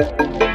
Müzik